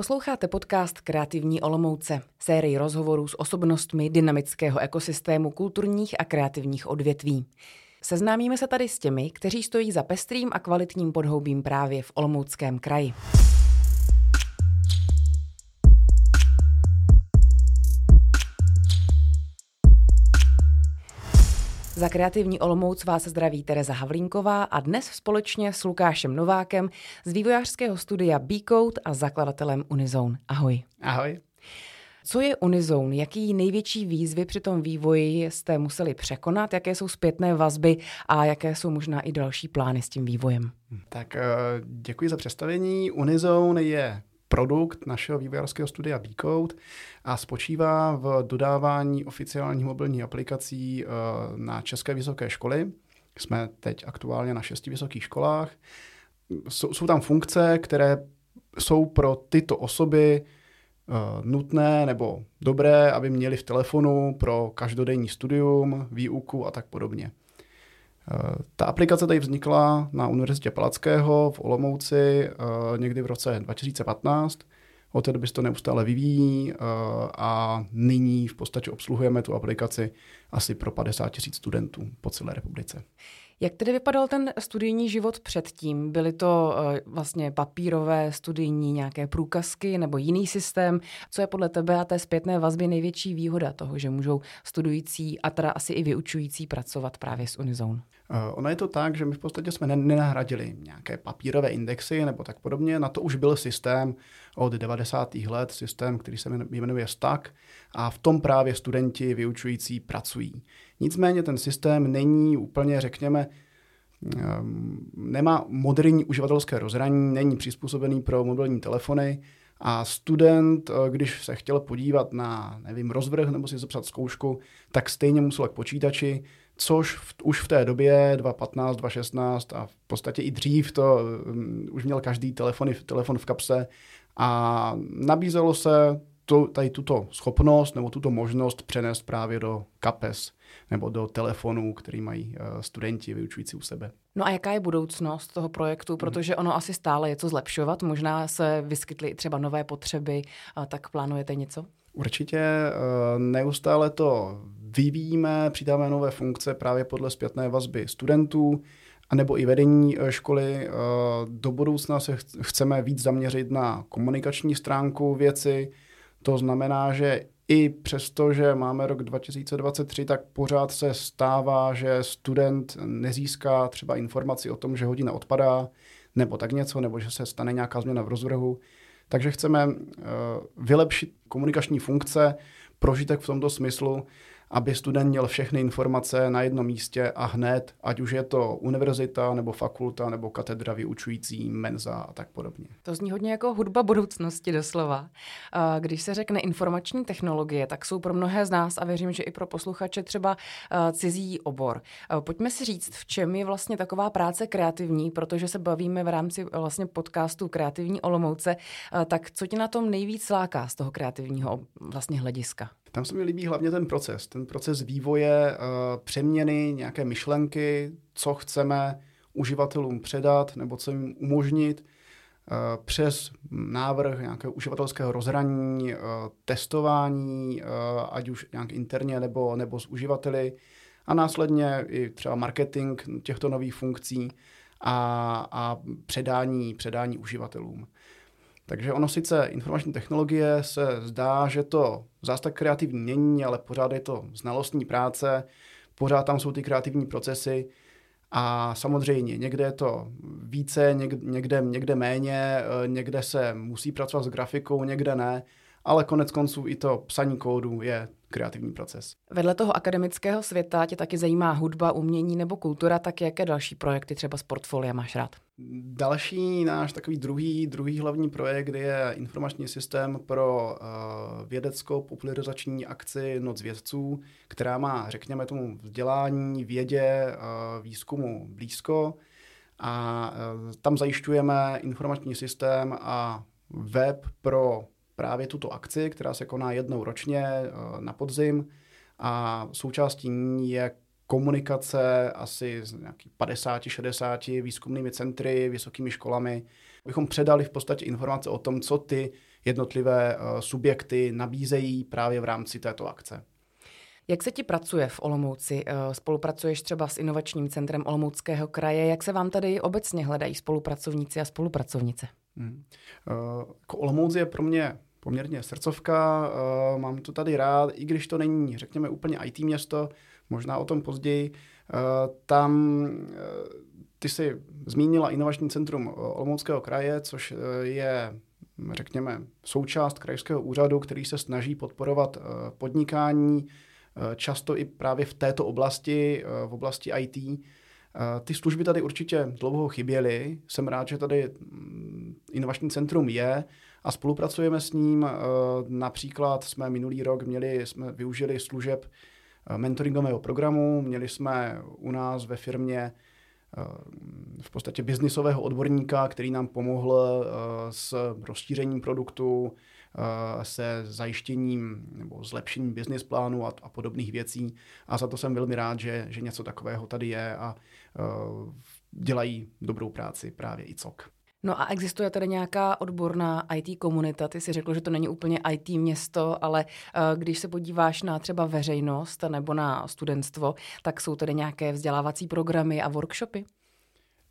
Posloucháte podcast Kreativní Olomouce, sérii rozhovorů s osobnostmi dynamického ekosystému kulturních a kreativních odvětví. Seznámíme se tady s těmi, kteří stojí za pestrým a kvalitním podhoubím právě v Olomouckém kraji. Za kreativní Olomouc vás zdraví Tereza Havlínková a dnes společně s Lukášem Novákem z vývojářského studia B-Code a zakladatelem Unizone. Ahoj. Ahoj. Co je Unizone? Jaký největší výzvy při tom vývoji jste museli překonat? Jaké jsou zpětné vazby a jaké jsou možná i další plány s tím vývojem? Tak eh, děkuji za představení. Unizone je produkt našeho vývojářského studia B-Code a spočívá v dodávání oficiálních mobilních aplikací eh, na české vysoké školy. Jsme teď aktuálně na šesti vysokých školách. Jsou, jsou tam funkce, které jsou pro tyto osoby uh, nutné nebo dobré, aby měli v telefonu pro každodenní studium, výuku a tak podobně. Uh, ta aplikace tady vznikla na Univerzitě Palackého v Olomouci uh, někdy v roce 2015 od té doby se to neustále vyvíjí eh, a nyní v podstatě obsluhujeme tu aplikaci asi pro 50 tisíc studentů po celé republice. Jak tedy vypadal ten studijní život předtím? Byly to uh, vlastně papírové studijní nějaké průkazky nebo jiný systém? Co je podle tebe a té zpětné vazby největší výhoda toho, že můžou studující a teda asi i vyučující pracovat právě s Unizone? Uh, ono je to tak, že my v podstatě jsme nenahradili nějaké papírové indexy nebo tak podobně. Na to už byl systém od 90. let, systém, který se jmenuje Stack a v tom právě studenti vyučující pracují. Nicméně ten systém není úplně, řekněme, ehm, nemá moderní uživatelské rozhraní, není přizpůsobený pro mobilní telefony a student, eh, když se chtěl podívat na, nevím, rozvrh nebo si zapsat zkoušku, tak stejně musel k počítači, což v, už v té době 2015, 2016 a v podstatě i dřív to um, už měl každý telefon, telefon v kapse a nabízelo se to, tady tuto schopnost nebo tuto možnost přenést právě do kapes nebo do telefonů, který mají uh, studenti vyučující u sebe. No a jaká je budoucnost toho projektu? Protože ono asi stále je co zlepšovat. Možná se vyskytly třeba nové potřeby, tak plánujete něco? Určitě eh, neustále to vyvíjíme, přidáváme nové funkce právě podle zpětné vazby studentů, anebo i vedení eh, školy. Do budoucna se chceme víc zaměřit na komunikační stránku věci, to znamená, že i přesto, že máme rok 2023, tak pořád se stává, že student nezíská třeba informaci o tom, že hodina odpadá, nebo tak něco, nebo že se stane nějaká změna v rozvrhu. Takže chceme uh, vylepšit komunikační funkce, prožitek v tomto smyslu, aby student měl všechny informace na jednom místě a hned, ať už je to univerzita, nebo fakulta, nebo katedra vyučující, menza a tak podobně. To zní hodně jako hudba budoucnosti doslova. Když se řekne informační technologie, tak jsou pro mnohé z nás a věřím, že i pro posluchače třeba cizí obor. Pojďme si říct, v čem je vlastně taková práce kreativní, protože se bavíme v rámci vlastně podcastu Kreativní Olomouce, tak co ti na tom nejvíc láká z toho kreativního vlastně hlediska? Tam se mi líbí hlavně ten proces, ten proces vývoje, uh, přeměny, nějaké myšlenky, co chceme uživatelům předat nebo co jim umožnit uh, přes návrh nějakého uživatelského rozhraní, uh, testování, ať už nějak interně nebo, nebo s uživateli a následně i třeba marketing těchto nových funkcí a, a předání, předání uživatelům. Takže ono sice informační technologie se zdá, že to zás tak kreativní není, ale pořád je to znalostní práce, pořád tam jsou ty kreativní procesy a samozřejmě někde je to více, někde, někde méně, eh, někde se musí pracovat s grafikou, někde ne, ale konec konců i to psaní kódu je kreativní proces. Vedle toho akademického světa tě taky zajímá hudba, umění nebo kultura, tak jaké další projekty třeba z portfolia máš rád? Další náš takový druhý, druhý hlavní projekt je informační systém pro uh, vědeckou popularizační akci Noc vědců, která má, řekněme tomu, vzdělání, vědě, uh, výzkumu blízko. A uh, tam zajišťujeme informační systém a web pro právě tuto akci, která se koná jednou ročně na podzim a součástí ní je komunikace asi s nějaký 50-60 výzkumnými centry, vysokými školami, abychom předali v podstatě informace o tom, co ty jednotlivé subjekty nabízejí právě v rámci této akce. Jak se ti pracuje v Olomouci? Spolupracuješ třeba s Inovačním centrem Olomouckého kraje. Jak se vám tady obecně hledají spolupracovníci a spolupracovnice? Hmm. Uh, Olomouc je pro mě poměrně srdcovka, uh, mám to tady rád, i když to není, řekněme, úplně IT město, možná o tom později. Uh, tam ty jsi zmínila Inovační centrum Olomouckého kraje, což je, řekněme, součást krajského úřadu, který se snaží podporovat podnikání, často i právě v této oblasti, v oblasti IT. Ty služby tady určitě dlouho chyběly. Jsem rád, že tady mm, inovační centrum je a spolupracujeme s ním. Například jsme minulý rok měli, jsme využili služeb mentoringového programu, měli jsme u nás ve firmě v podstatě biznisového odborníka, který nám pomohl s rozšířením produktu, se zajištěním nebo zlepšením business plánu a, a podobných věcí. A za to jsem velmi rád, že, že něco takového tady je a dělají dobrou práci právě i COK. No a existuje tady nějaká odborná IT komunita? Ty si řekl, že to není úplně IT město, ale uh, když se podíváš na třeba veřejnost nebo na studentstvo, tak jsou tady nějaké vzdělávací programy a workshopy?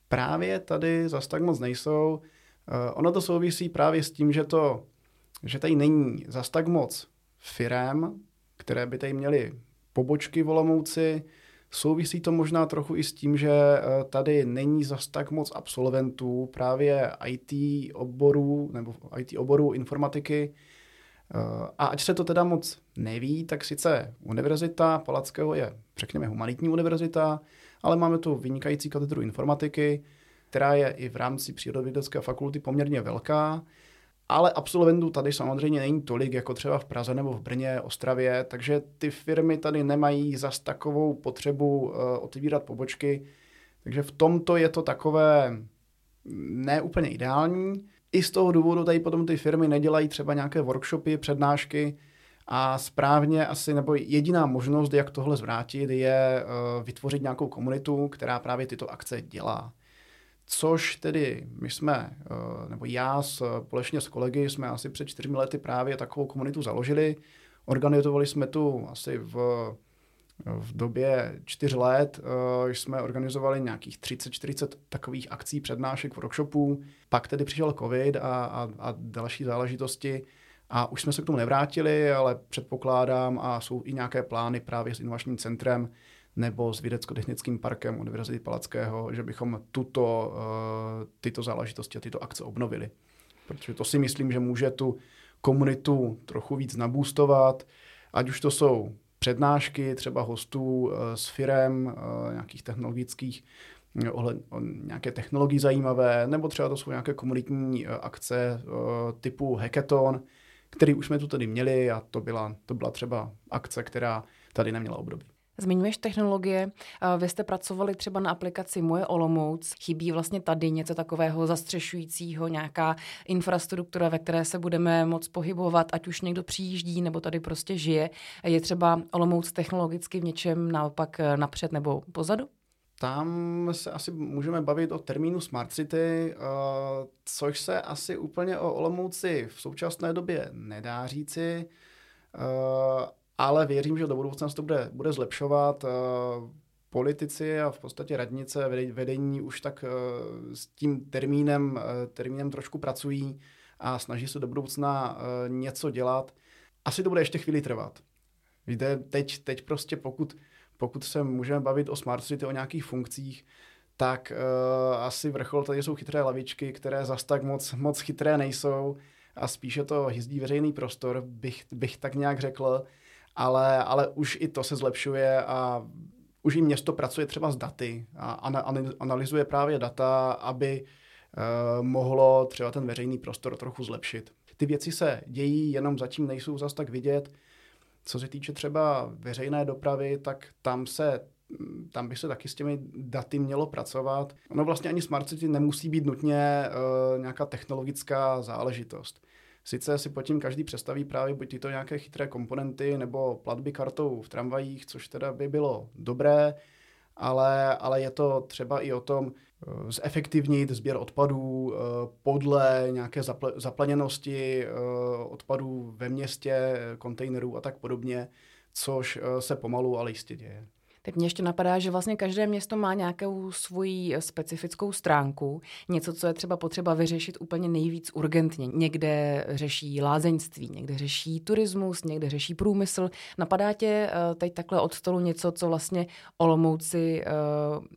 Právě tady zas tak moc nejsou. Uh, ono to souvisí právě s tím, že to že tady není zas tak moc firem, které by tady měly pobočky v Olomouci. Souvisí to možná trochu i s tím, že eh, tady není zas tak moc absolventů právě IT oborů nebo IT oborů informatiky. Eh, a ať se to teda moc neví, tak sice univerzita Palackého je, řekněme, humanitní univerzita, ale máme tu vynikající katedru informatiky, která je i v rámci přírodovědecké fakulty poměrně velká. Ale absolventů tady samozřejmě není tolik, jako třeba v Praze nebo v Brně, Ostravě, takže ty firmy tady nemají zas takovou potřebu uh, otevírat pobočky. Takže v tomto je to takové neúplně ideální. I z toho důvodu tady potom ty firmy nedělají třeba nějaké workshopy, přednášky a správně asi, nebo jediná možnost, jak tohle zvrátit, je uh, vytvořit nějakou komunitu, která právě tyto akce dělá. Což tedy my jsme, eh, nebo já společně s kolegy jsme asi před čtyřmi lety právě takovou komunitu založili. Organizovali jsme tu asi v, v době čtyř let, jsme organizovali nějakých 30-40 takových akcí, přednášek, workshopů. Pak tedy přišel covid a, a, a další záležitosti. A už jsme se k tomu nevrátili, ale předpokládám a jsou i nějaké plány právě s inovačním centrem, nebo s vědecko-technickým parkem Univerzity Palackého, že bychom tuto, uh, tyto záležitosti a tyto akce obnovili. Protože to si myslím, že může tu komunitu trochu víc nabůstovat, ať už to jsou přednášky třeba hostů uh, s firem, uh, nějakých technologických, ohled, nějaké technologie zajímavé, nebo třeba to jsou nějaké komunitní akce typu hackathon, který už jsme tu tady měli a to byla, to byla třeba akce, která tady neměla období. Zmiňuješ technologie, vy jste pracovali třeba na aplikaci Moje Olomouc, chybí vlastně tady něco takového zastřešujícího, nějaká infrastruktura, ve které se budeme moc pohybovat, ať už někdo přijíždí nebo tady prostě žije. Je třeba Olomouc technologicky v něčem naopak eh, napřed nebo pozadu? Tam se asi můžeme bavit o termínu Smart City, uh, což se asi úplně o Olomouci v současné době nedá říci. Ale věřím, že do budoucna se to bude, bude zlepšovat. Eh, politici a v podstatě radnice, vedení už tak eh, s tím termínem, eh, termínem trošku pracují a snaží se do budoucna něco dělat. Asi to bude ještě chvíli trvat. Víte, teď, teď prostě pokud, pokud se můžeme bavit o Smart City, o nějakých funkcích, tak uh, asi vrchol tady jsou chytré lavičky, které zas tak moc, moc chytré nejsou a spíše to hyzdí veřejný prostor, bych, bych tak nějak řekl ale, ale už i to se zlepšuje a už i město pracuje třeba s daty a analyzuje právě data, aby uh, mohlo třeba ten veřejný prostor trochu zlepšit. Ty věci se dějí, jenom zatím nejsou zas tak vidět. Co se týče třeba veřejné dopravy, tak tam se tam by se taky s těmi daty mělo pracovat. Ono vlastně ani Smart City nemusí být nutně uh, nějaká technologická záležitost. Sice si pod tím každý představí právě buď tyto nějaké chytré komponenty nebo platby kartou v tramvajích, což teda by bylo dobré, ale, ale je to třeba i o tom eh, zefektivnit sběr odpadů eh, podle nějaké zapl- zaplněnosti eh, odpadů ve městě, kontejnerů a tak podobně, což se pomalu, ale jistě děje. Teď mě ještě napadá, že vlastně každé město má nějakou svoji specifickou stránku, něco, co je třeba potřeba vyřešit úplně nejvíc urgentně. Někde řeší lázeňství, někde řeší turismus, někde řeší průmysl. Napadá tě eh, teď takhle od stolu něco, co vlastně Olomouci eh,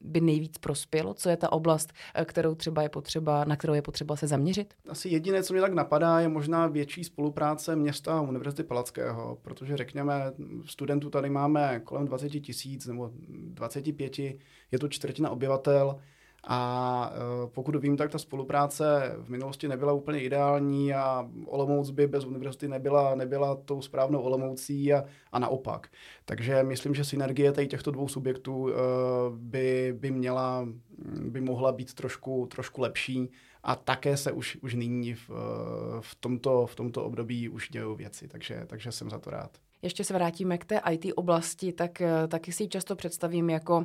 by nejvíc prospělo? Co je ta oblast, eh, kterou třeba je potřeba, na kterou je potřeba se zaměřit? Asi jediné, co mě tak napadá, je možná větší spolupráce města a Univerzity Palackého, protože řekněme, studentů tady máme kolem 20 tisíc nebo 25, je to čtvrtina obyvatel. A e, pokud vím, tak ta spolupráce v minulosti nebyla úplně ideální a Olomouc by bez univerzity nebyla, nebyla tou správnou Olomoucí a, a naopak. Takže myslím, že synergie tady těchto dvou subjektů e, by, by měla, by mohla být trošku, trošku lepší. A také se už, už nyní v, v, tomto, v tomto období už dějou věci, takže, takže jsem za to rád ještě se vrátíme k té IT oblasti, tak eh, taky si ji často představím jako uh,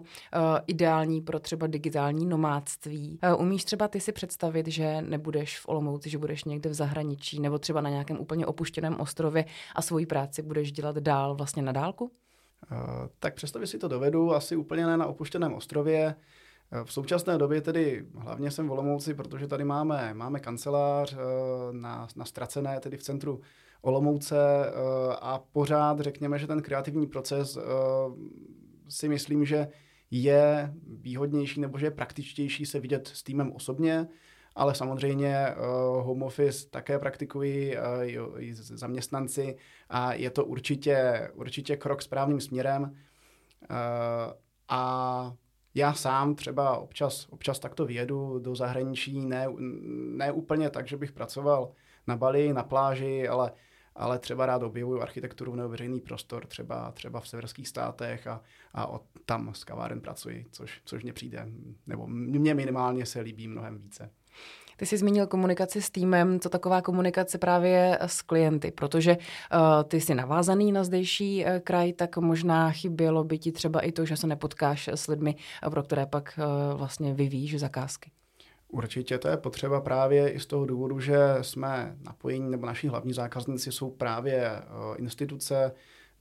ideální pro třeba digitální nomádství. Uh, umíš třeba ty si představit, že nebudeš v Olomouci, že budeš někde v zahraničí nebo třeba na nějakém úplně opuštěném ostrově a svoji práci budeš dělat dál vlastně na dálku? Uh, tak představit si to dovedu, asi úplně ne na opuštěném ostrově. V současné době tedy hlavně jsem v Olomouci, protože tady máme, máme kancelář na, na Stracené, tedy v centru Olomouce eh, a pořád řekněme, že ten kreativní proces eh, si myslím, že je výhodnější nebo že je praktičtější se vidět s týmem osobně, ale samozřejmě uh, home office také praktikují i zaměstnanci a je to určitě, určitě krok správným směrem. A já sám třeba občas, občas takto vyjedu do zahraničí, ne, ne úplně tak, že bych pracoval na Bali, na pláži, ale ale třeba rád objevuju architekturu nebo veřejný prostor, třeba, třeba v severských státech a, a od, tam s kaváren pracuji, což, což mě přijde, nebo mně minimálně se líbí mnohem více. Ty jsi zmínil komunikaci s týmem, co taková komunikace právě s klienty, protože uh, ty jsi navázaný na zdejší uh, kraj, tak možná chybělo by ti třeba i to, že se nepotkáš s lidmi, pro které pak uh, vlastně vyvíjíš zakázky. Určitě to je potřeba právě i z toho důvodu, že jsme napojení, nebo naši hlavní zákazníci jsou právě eh, instituce,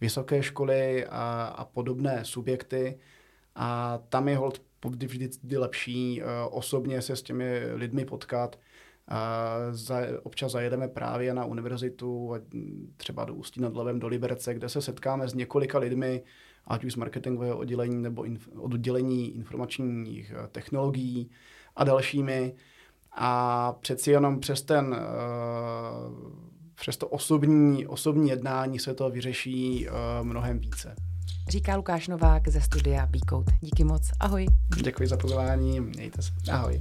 vysoké školy a, a podobné subjekty. A tam je hold vždy, lepší uh, osobně se s těmi lidmi potkat. Uh, za, občas zajedeme právě na univerzitu, třeba do Ústí nad Levem, do Liberce, kde se setkáme s několika lidmi, ať už z marketingového oddělení nebo inf, oddělení informačních technologií a dalšími. A přeci jenom přes ten uh, přes to osobní, osobní jednání se to vyřeší uh, mnohem více. Říká Lukáš Novák ze studia Bcode. Díky moc. Ahoj. Děkuji za pozvání. Mějte se. Ahoj.